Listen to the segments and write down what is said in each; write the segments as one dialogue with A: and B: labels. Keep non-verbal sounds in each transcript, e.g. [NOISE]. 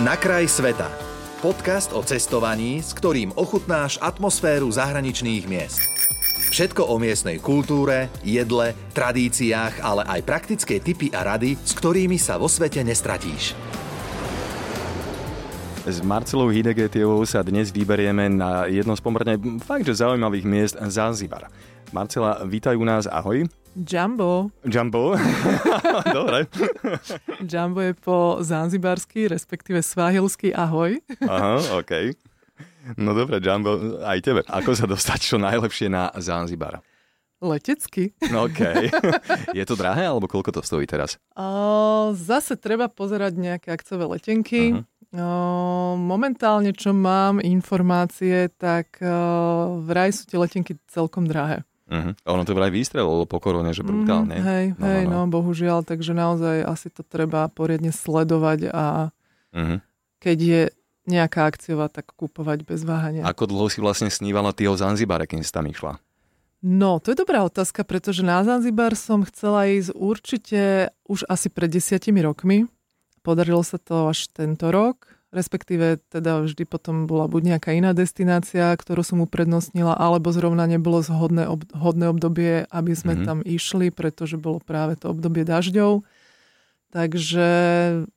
A: Na kraj sveta. Podcast o cestovaní, s ktorým ochutnáš atmosféru zahraničných miest. Všetko o miestnej kultúre, jedle, tradíciách, ale aj praktické tipy a rady, s ktorými sa vo svete nestratíš.
B: S Marcelou Hidegetiovou sa dnes vyberieme na jedno z pomerne fakt, že zaujímavých miest Zanzibar. Marcela, vítajú nás, ahoj.
C: Jumbo.
B: Jumbo? [LAUGHS] Dobre.
C: Jumbo je po zanzibarsky, respektíve svahilsky ahoj.
B: Aha, OK. No dobre, Jumbo, aj tebe. Ako sa dostať čo najlepšie na Zanzibar?
C: Letecky.
B: No OK. [LAUGHS] Je to drahé, alebo koľko to stojí teraz?
C: O, zase treba pozerať nejaké akciové letenky. Uh-huh. O, momentálne, čo mám informácie, tak o, vraj sú tie letenky celkom drahé.
B: Uh-huh. Ono to vraj vystrelilo po korone, že brutálne.
C: Mm, hej, no, hej, no, no, bohužiaľ, takže naozaj asi to treba poriadne sledovať a uh-huh. keď je nejaká akciová, tak kúpovať bez váhania.
B: Ako dlho si vlastne snívala ty o Zanzibare, kým si tam išla?
C: No, to je dobrá otázka, pretože na Zanzibar som chcela ísť určite už asi pred desiatimi rokmi. Podarilo sa to až tento rok respektíve teda vždy potom bola buď nejaká iná destinácia, ktorú som uprednostnila, alebo zrovna nebolo zhodné ob, hodné obdobie, aby sme mm-hmm. tam išli, pretože bolo práve to obdobie dažďov. Takže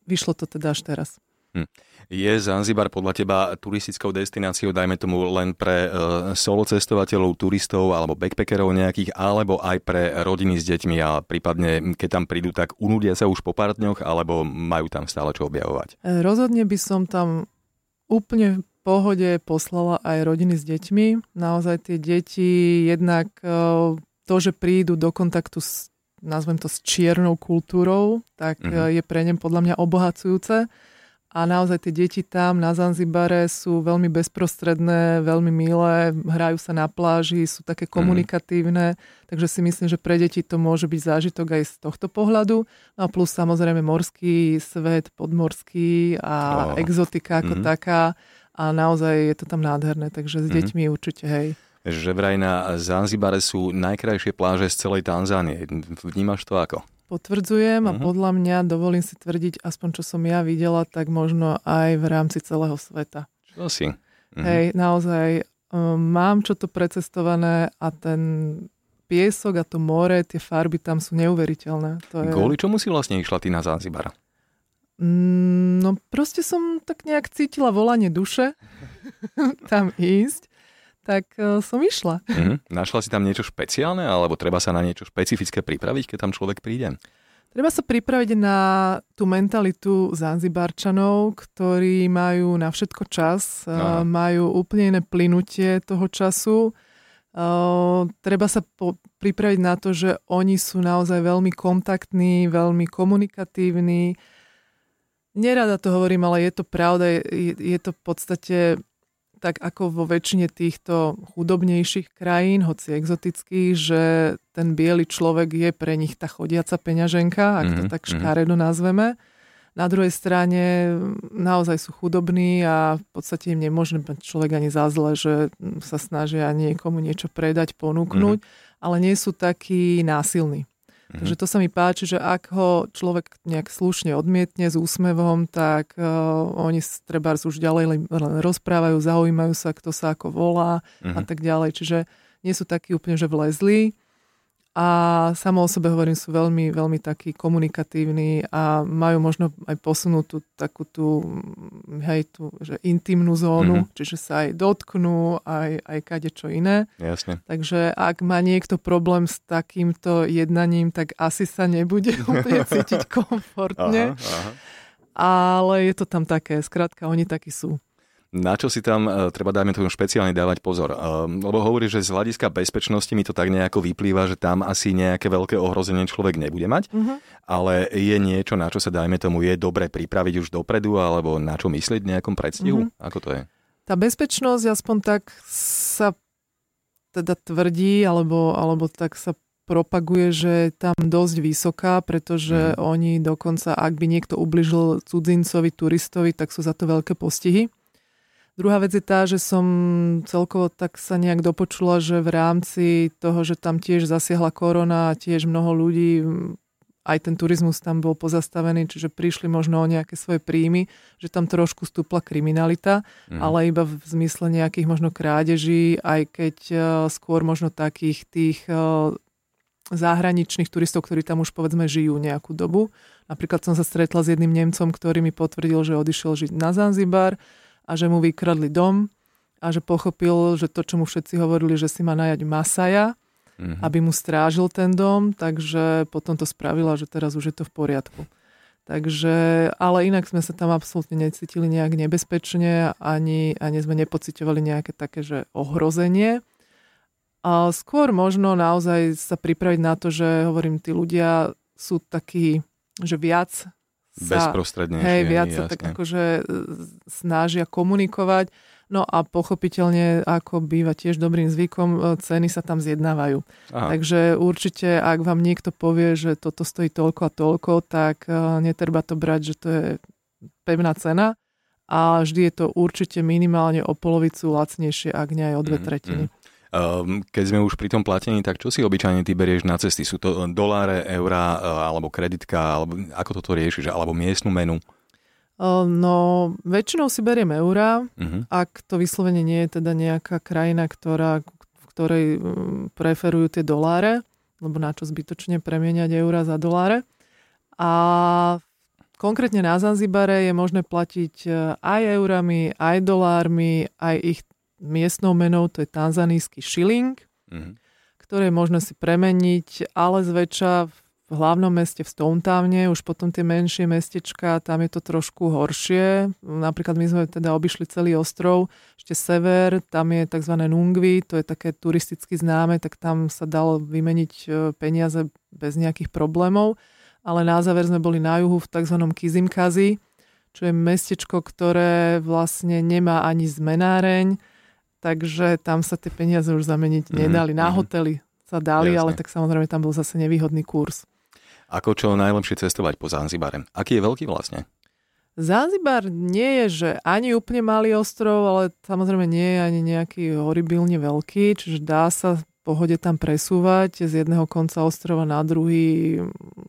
C: vyšlo to teda až teraz.
B: Hm. Je Zanzibar podľa teba turistickou destináciou, dajme tomu len pre uh, solo cestovateľov, turistov alebo backpackerov nejakých, alebo aj pre rodiny s deťmi a prípadne, keď tam prídu, tak unudia sa už po pár dňoch, alebo majú tam stále čo objavovať?
C: E, rozhodne by som tam úplne v pohode poslala aj rodiny s deťmi. Naozaj tie deti jednak uh, to, že prídu do kontaktu s nazvem to s čiernou kultúrou, tak mm-hmm. je pre ne podľa mňa obohacujúce a naozaj tie deti tam na Zanzibare sú veľmi bezprostredné, veľmi milé, hrajú sa na pláži, sú také mhm. komunikatívne, mm. takže si myslím, že pre deti to môže byť zážitok aj z tohto pohľadu. No a plus samozrejme morský svet, podmorský a oh. exotika ako mm. taká a naozaj je to tam nádherné, takže s mm. deťmi určite hej
B: že vraj na Zanzibare sú najkrajšie pláže z celej Tanzánie. Vnímaš to ako?
C: Potvrdzujem uh-huh. a mhm. podľa mňa, dovolím si tvrdiť, aspoň čo som ja videla, tak možno aj v rámci celého sveta.
B: Čo si? Uh-huh.
C: Hej, naozaj um, mám čo to precestované a ten piesok a to more, tie farby tam sú neuveriteľné. To je...
B: Kvôli čomu si vlastne išla ty na Zanzibar?
C: Mm, no proste som tak nejak cítila volanie duše [LAUGHS] tam ísť tak uh, som išla.
B: Mm-hmm. Našla si tam niečo špeciálne, alebo treba sa na niečo špecifické pripraviť, keď tam človek príde?
C: Treba sa pripraviť na tú mentalitu Zanzibarčanov, ktorí majú na všetko čas, no. majú úplne iné plynutie toho času. Uh, treba sa po- pripraviť na to, že oni sú naozaj veľmi kontaktní, veľmi komunikatívni. Nerada to hovorím, ale je to pravda, je, je to v podstate tak ako vo väčšine týchto chudobnejších krajín, hoci exotických, že ten biely človek je pre nich tá chodiaca peňaženka, ak to mm-hmm. tak mhm. škaredo nazveme. Na druhej strane naozaj sú chudobní a v podstate im nemôže mať človek ani za zle, že sa snažia niekomu niečo predať, ponúknuť, mm-hmm. ale nie sú takí násilní. Mm-hmm. Takže to sa mi páči, že ak ho človek nejak slušne odmietne s úsmevom, tak uh, oni treba už ďalej len, rozprávajú, zaujímajú sa, kto sa ako volá mm-hmm. a mhm. tak ďalej. Čiže nie sú takí úplne, že vlezli a samo o sebe hovorím, sú veľmi, veľmi takí komunikatívni a majú možno aj posunúť tú takú tú, hej, tú, že intimnú zónu, mm-hmm. čiže sa aj dotknú, aj, aj kade čo iné.
B: Jasne.
C: Takže ak má niekto problém s takýmto jednaním, tak asi sa nebude [LAUGHS] úplne cítiť komfortne. Aha, aha. Ale je to tam také, skrátka, oni takí sú.
B: Na čo si tam uh, treba, dajme tomu, špeciálne dávať pozor? Uh, lebo hovorí, že z hľadiska bezpečnosti mi to tak nejako vyplýva, že tam asi nejaké veľké ohrozenie človek nebude mať, uh-huh. ale je niečo, na čo sa, dajme tomu, je dobre pripraviť už dopredu, alebo na čo myslieť v nejakom predstihu? Uh-huh. Ako to je?
C: Tá bezpečnosť, aspoň tak sa teda tvrdí, alebo, alebo tak sa propaguje, že je tam dosť vysoká, pretože mm. oni dokonca, ak by niekto ubližil cudzincovi, turistovi, tak sú za to veľké postihy. Druhá vec je tá, že som celkovo tak sa nejak dopočula, že v rámci toho, že tam tiež zasiahla korona a tiež mnoho ľudí aj ten turizmus tam bol pozastavený, čiže prišli možno o nejaké svoje príjmy, že tam trošku stúpla kriminalita, mm. ale iba v zmysle nejakých možno krádeží, aj keď uh, skôr možno takých tých uh, zahraničných turistov, ktorí tam už povedzme žijú nejakú dobu. Napríklad som sa stretla s jedným Nemcom, ktorý mi potvrdil, že odišiel žiť na Zanzibar a že mu vykradli dom a že pochopil, že to, čo mu všetci hovorili, že si má najať Masaja, mm-hmm. aby mu strážil ten dom, takže potom to spravila, že teraz už je to v poriadku. Takže, ale inak sme sa tam absolútne necítili nejak nebezpečne, ani, ani sme nepocitovali nejaké také, že ohrozenie. A skôr možno naozaj sa pripraviť na to, že hovorím, tí ľudia sú takí, že viac
B: sa.
C: Hej, viac sa tak akože snažia komunikovať No a pochopiteľne, ako býva tiež dobrým zvykom, e, ceny sa tam zjednávajú. Aha. Takže určite, ak vám niekto povie, že toto stojí toľko a toľko, tak e, netreba to brať, že to je pevná cena a vždy je to určite minimálne o polovicu lacnejšie, ak nie aj o dve mhm, tretiny.
B: Mm-hmm. Keď sme už pri tom platení, tak čo si obyčajne ty berieš na cesty? Sú to doláre, eurá, alebo kreditka, alebo ako toto riešiš, alebo miestnu menu?
C: No, väčšinou si beriem eurá, uh-huh. ak to vyslovene nie je teda nejaká krajina, ktorá, v ktorej preferujú tie doláre, lebo na čo zbytočne premieňať eurá za doláre. A konkrétne na Zanzibare je možné platiť e, aj eurami, aj dolármi, aj ich miestnou menou, to je tanzanijský šiling, uh-huh. ktoré je možné si premeniť, ale zväčša v v hlavnom meste v Stonetowne, už potom tie menšie mestečka, tam je to trošku horšie. Napríklad my sme teda obišli celý ostrov, ešte sever, tam je tzv. Nungvi, to je také turisticky známe, tak tam sa dalo vymeniť e, peniaze bez nejakých problémov. Ale na záver sme boli na juhu v tzv. Kizimkazi, čo je mestečko, ktoré vlastne nemá ani zmenáreň, takže tam sa tie peniaze už zameniť mhm, nedali. Na mhm. hotely sa dali, Jasne. ale tak samozrejme tam bol zase nevýhodný kurz.
B: Ako čo najlepšie cestovať po Zanzibare? Aký je veľký vlastne?
C: Zanzibar nie je, že ani úplne malý ostrov, ale samozrejme nie je ani nejaký horibilne veľký, čiže dá sa v pohode tam presúvať z jedného konca ostrova na druhý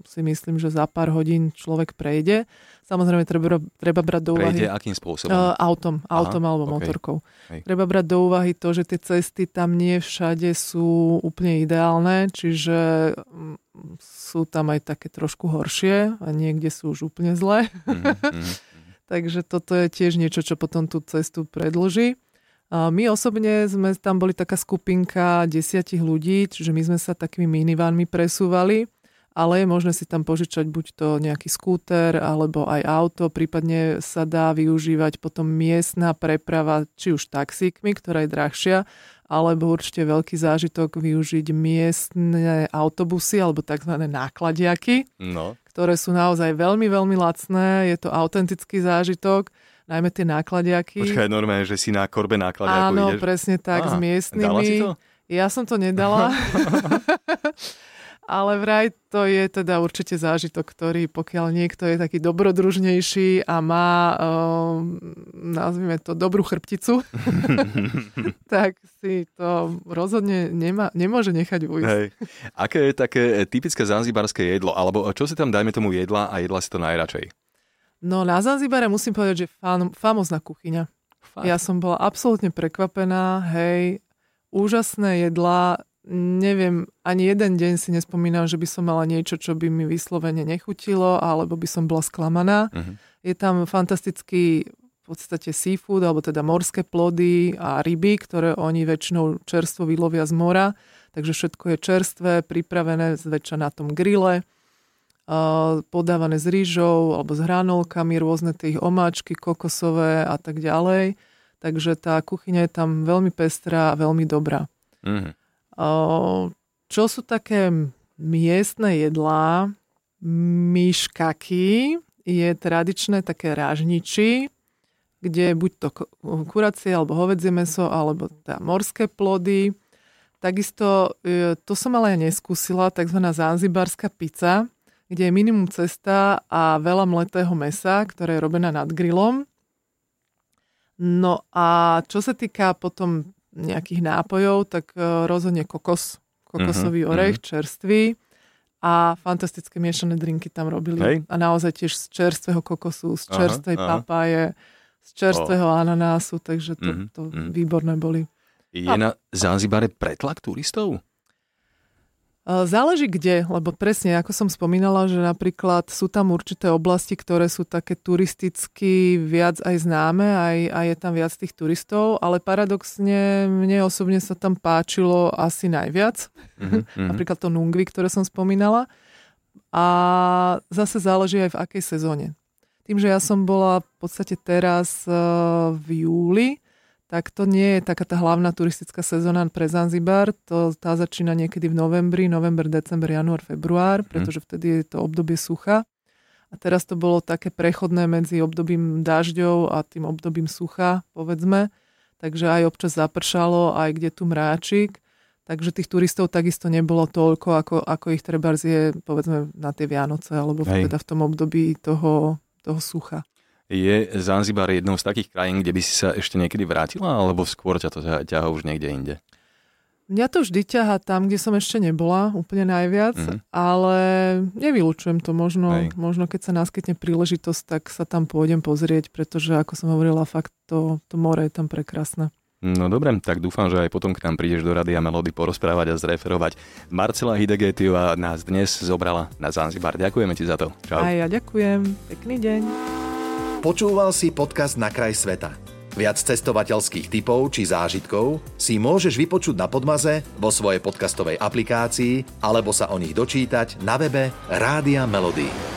C: si myslím, že za pár hodín človek prejde. Samozrejme, treba, treba brať do úvahy...
B: Prejde akým spôsobom?
C: Uh, autom, autom Aha, alebo okay. motorkou. Hej. Treba brať do úvahy to, že tie cesty tam nie všade sú úplne ideálne, čiže mm, sú tam aj také trošku horšie a niekde sú už úplne zlé. Mm-hmm. [LAUGHS] Takže toto je tiež niečo, čo potom tú cestu predlží. A my osobne sme tam boli taká skupinka desiatich ľudí, čiže my sme sa takými minivanmi presúvali ale je možné si tam požičať buď to nejaký skúter alebo aj auto, prípadne sa dá využívať potom miestna preprava, či už taxíkmi, ktorá je drahšia, alebo určite veľký zážitok využiť miestne autobusy alebo tzv. nákladiaky, no. ktoré sú naozaj veľmi, veľmi lacné. Je to autentický zážitok najmä tie nákladiaky.
B: Počkaj, normálne, že si na korbe nákladiaku
C: Áno,
B: ideš?
C: presne tak, Aha, s miestnymi.
B: Dala si to?
C: Ja som to nedala. [LAUGHS] Ale vraj to je teda určite zážitok, ktorý pokiaľ niekto je taký dobrodružnejší a má, uh, nazvime to, dobrú chrbticu, [LAUGHS] tak si to rozhodne nemá, nemôže nechať ujsť. Hej.
B: Aké je také typické zanzibarské jedlo? Alebo čo si tam, dajme tomu, jedla a jedla si to najradšej?
C: No na Zanzibare musím povedať, že fam, famozná kuchyňa. Fakt? Ja som bola absolútne prekvapená, hej, úžasné jedlá, neviem, ani jeden deň si nespomínam, že by som mala niečo, čo by mi vyslovene nechutilo, alebo by som bola sklamaná. Uh-huh. Je tam fantastický v podstate seafood, alebo teda morské plody a ryby, ktoré oni väčšinou čerstvo vylovia z mora. Takže všetko je čerstvé, pripravené zväčša na tom grille, podávané s rýžou alebo s hranolkami, rôzne tie ich omáčky kokosové a tak ďalej. Takže tá kuchyňa je tam veľmi pestrá a veľmi dobrá. Uh-huh. Čo sú také miestne jedlá? Myškaky je tradičné také rážniči, kde buď to kuracie alebo hovedzie meso, alebo tá morské plody. Takisto, e, to som ale ja neskúsila, tzv. zanzibarská pizza, kde je minimum cesta a veľa mletého mesa, ktoré je robené nad grillom. No a čo sa týka potom nejakých nápojov, tak e, rozhodne kokos, kokosový uh-huh, orech, uh-huh. čerstvý. a fantastické miešané drinky tam robili.
B: Hej.
C: A naozaj tiež z čerstvého kokosu, z čerstvej aha, papáje, z čerstvého oh. ananásu, takže to, mm-hmm. to mm-hmm. výborné boli.
B: Je a... na Zanzibare pretlak turistov?
C: Záleží kde, lebo presne, ako som spomínala, že napríklad sú tam určité oblasti, ktoré sú také turisticky viac aj známe, aj, aj je tam viac tých turistov, ale paradoxne mne osobne sa tam páčilo asi najviac. Mm-hmm. [LAUGHS] napríklad to Nungvi, ktoré som spomínala. A zase záleží aj v akej sezóne. Tým, že ja som bola v podstate teraz v júli, tak to nie je taká tá hlavná turistická sezóna pre Zanzibar. To, tá začína niekedy v novembri, november, december, január, február, mhm. pretože vtedy je to obdobie sucha. A teraz to bolo také prechodné medzi obdobím dažďov a tým obdobím sucha, povedzme. Takže aj občas zapršalo, aj kde tu mráčik. Takže tých turistov takisto nebolo toľko, ako, ako ich treba je, povedzme, na tie Vianoce, alebo Hej. teda v tom období toho, toho sucha.
B: Je Zanzibar jednou z takých krajín, kde by si sa ešte niekedy vrátila, alebo skôr ťa to ťaha už niekde inde?
C: Mňa to vždy ťaha tam, kde som ešte nebola, úplne najviac, mm. ale nevylučujem to. Možno, možno keď sa naskytne príležitosť, tak sa tam pôjdem pozrieť, pretože ako som hovorila, fakt to, to more je tam prekrásne.
B: No dobre, tak dúfam, že aj potom k nám prídeš do rady a melódy porozprávať a zreferovať. Marcela Hidegetiová nás dnes zobrala na Zanzibar. Ďakujeme ti za to.
C: Čau. A ja ďakujem. Pekný deň.
A: Počúval si podcast Na kraj sveta. Viac cestovateľských typov či zážitkov si môžeš vypočuť na Podmaze, vo svojej podcastovej aplikácii alebo sa o nich dočítať na webe Rádia Melody.